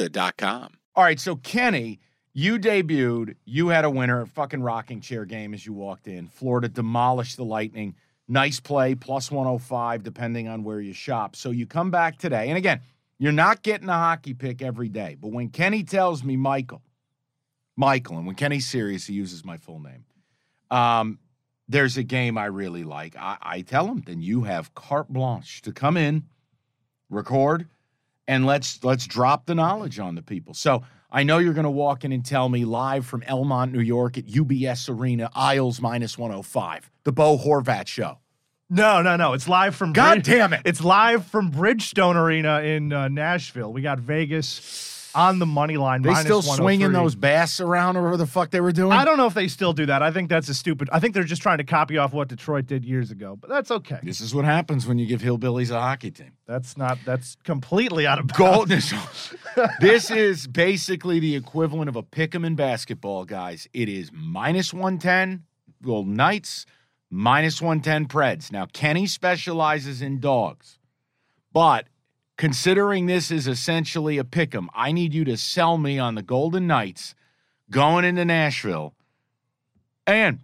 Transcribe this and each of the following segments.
Serta.com. All right, so Kenny, you debuted. You had a winner, fucking rocking chair game as you walked in. Florida demolished the Lightning. Nice play, plus 105, depending on where you shop. So you come back today. And again, you're not getting a hockey pick every day. But when Kenny tells me Michael, Michael, and when Kenny's serious, he uses my full name. Um, there's a game I really like. I, I tell him, then you have carte blanche to come in, record, and let's let's drop the knowledge on the people. So I know you're going to walk in and tell me live from Elmont, New York at UBS Arena, Isles minus 105, the Bo Horvat show. No, no, no. It's live from. God damn it! It's live from Bridgestone Arena in uh, Nashville. We got Vegas on the money line. They still swinging those oh bass around or whatever the fuck they were doing. I don't know if they still do that. I think that's a stupid. I think they're just trying to copy off what Detroit did years ago, but that's okay. This is what happens when you give hillbillies a hockey team. That's not. That's completely out of bounds. Gold. This, is basically the equivalent of a pick 'em in basketball, guys. It is minus 110 Golden Knights, minus 110 Preds. Now, Kenny specializes in dogs, but considering this is essentially a pick 'em, I need you to sell me on the Golden Knights going into Nashville. And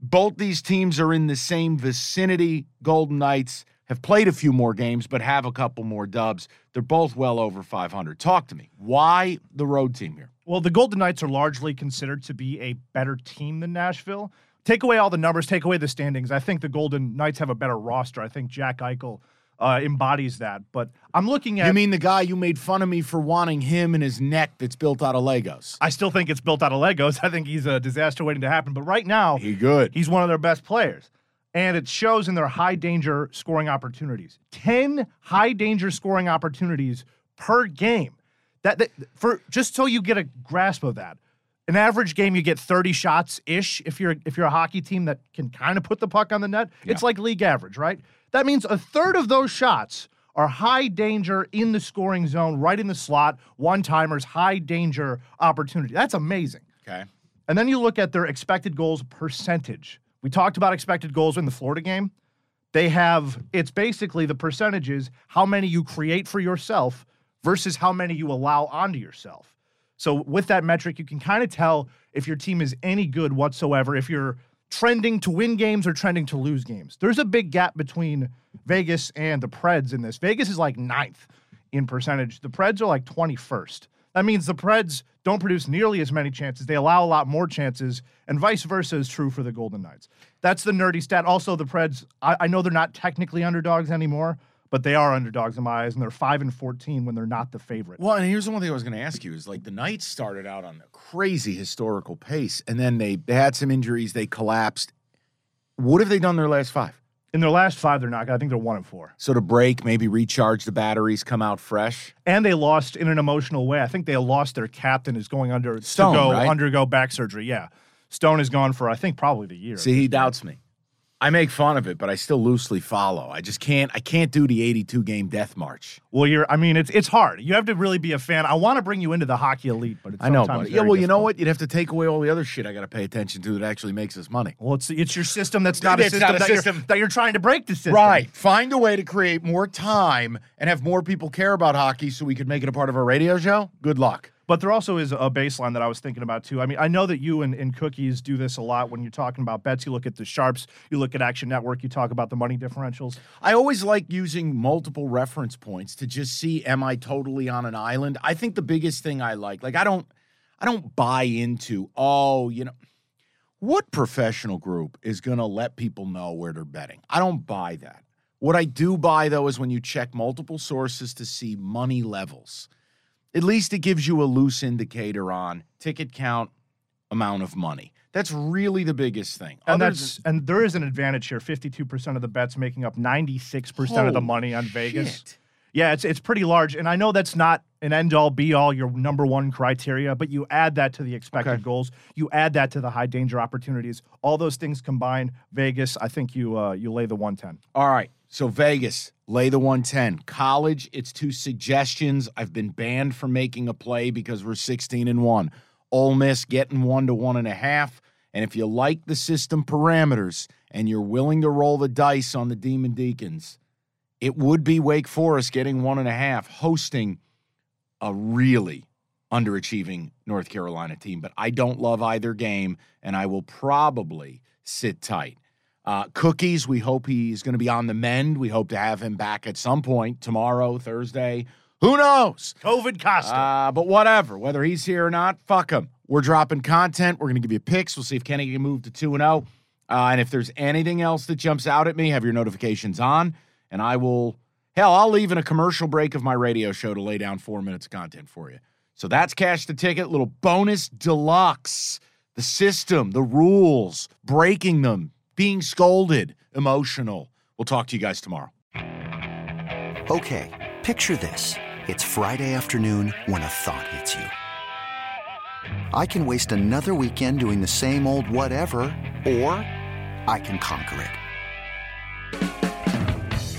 both these teams are in the same vicinity. Golden Knights have played a few more games, but have a couple more dubs. They're both well over 500. Talk to me. Why the road team here? Well, the Golden Knights are largely considered to be a better team than Nashville. Take away all the numbers, take away the standings. I think the Golden Knights have a better roster. I think Jack Eichel uh, embodies that. But I'm looking at. You mean the guy you made fun of me for wanting him and his neck that's built out of Legos? I still think it's built out of Legos. I think he's a disaster waiting to happen. But right now, He good. he's one of their best players. And it shows in their high danger scoring opportunities. 10 high danger scoring opportunities per game. That, that for just so you get a grasp of that. An average game you get 30 shots ish if you're if you're a hockey team that can kind of put the puck on the net. It's like league average, right? That means a third of those shots are high danger in the scoring zone, right in the slot, one timers, high danger opportunity. That's amazing. Okay. And then you look at their expected goals percentage. We talked about expected goals in the Florida game. They have, it's basically the percentages, how many you create for yourself versus how many you allow onto yourself. So with that metric, you can kind of tell if your team is any good whatsoever, if you're trending to win games or trending to lose games. There's a big gap between Vegas and the Preds in this. Vegas is like ninth in percentage. The Preds are like 21st. That means the Preds don't produce nearly as many chances. They allow a lot more chances, and vice versa is true for the Golden Knights. That's the nerdy stat. Also, the Preds, I, I know they're not technically underdogs anymore, but they are underdogs in my eyes, and they're 5 and 14 when they're not the favorite. Well, and here's the one thing I was going to ask you is like the Knights started out on a crazy historical pace, and then they, they had some injuries, they collapsed. What have they done their last five? In their last five, they're not. I think they're 1 and 4. So to break, maybe recharge the batteries, come out fresh. And they lost in an emotional way. I think they lost their captain is going under Stone, to go right? undergo back surgery. Yeah. Stone is gone for I think probably the year. See, he doubts me. I make fun of it, but I still loosely follow. I just can't. I can't do the 82 game death march. Well, you're. I mean, it's it's hard. You have to really be a fan. I want to bring you into the hockey elite, but it's I know, but yeah. Well, you know what? You'd have to take away all the other shit I got to pay attention to that actually makes us money. Well, it's it's your system that's not a system, not a that, system. You're, that you're trying to break the system. Right. Find a way to create more time and have more people care about hockey so we could make it a part of our radio show. Good luck. But there also is a baseline that I was thinking about too. I mean, I know that you and, and Cookies do this a lot when you're talking about bets. You look at the sharps, you look at Action Network, you talk about the money differentials. I always like using multiple reference points to just see am I totally on an island? I think the biggest thing I like, like I don't I don't buy into, oh, you know, what professional group is going to let people know where they're betting? I don't buy that. What I do buy though is when you check multiple sources to see money levels at least it gives you a loose indicator on ticket count, amount of money. That's really the biggest thing. And Other that's and there is an advantage here. Fifty-two percent of the bets making up ninety-six percent of the money on Vegas. Shit. Yeah, it's it's pretty large, and I know that's not an end-all, be-all, your number one criteria. But you add that to the expected okay. goals, you add that to the high danger opportunities. All those things combined, Vegas. I think you uh, you lay the one ten. All right, so Vegas, lay the 110. College, it's two suggestions. I've been banned from making a play because we're 16 and 1. Ole Miss getting one to one and a half. And if you like the system parameters and you're willing to roll the dice on the Demon Deacons, it would be Wake Forest getting one and a half, hosting a really underachieving North Carolina team. But I don't love either game, and I will probably sit tight. Uh, cookies, we hope he's going to be on the mend. We hope to have him back at some point tomorrow, Thursday. Who knows? COVID Costa. Uh, but whatever, whether he's here or not, fuck him. We're dropping content. We're going to give you picks. We'll see if Kenny can move to 2 and 0. Uh, and if there's anything else that jumps out at me, have your notifications on. And I will, hell, I'll leave in a commercial break of my radio show to lay down four minutes of content for you. So that's Cash the Ticket, little bonus deluxe. The system, the rules, breaking them, being scolded, emotional. We'll talk to you guys tomorrow. Okay, picture this. It's Friday afternoon when a thought hits you. I can waste another weekend doing the same old whatever, or I can conquer it.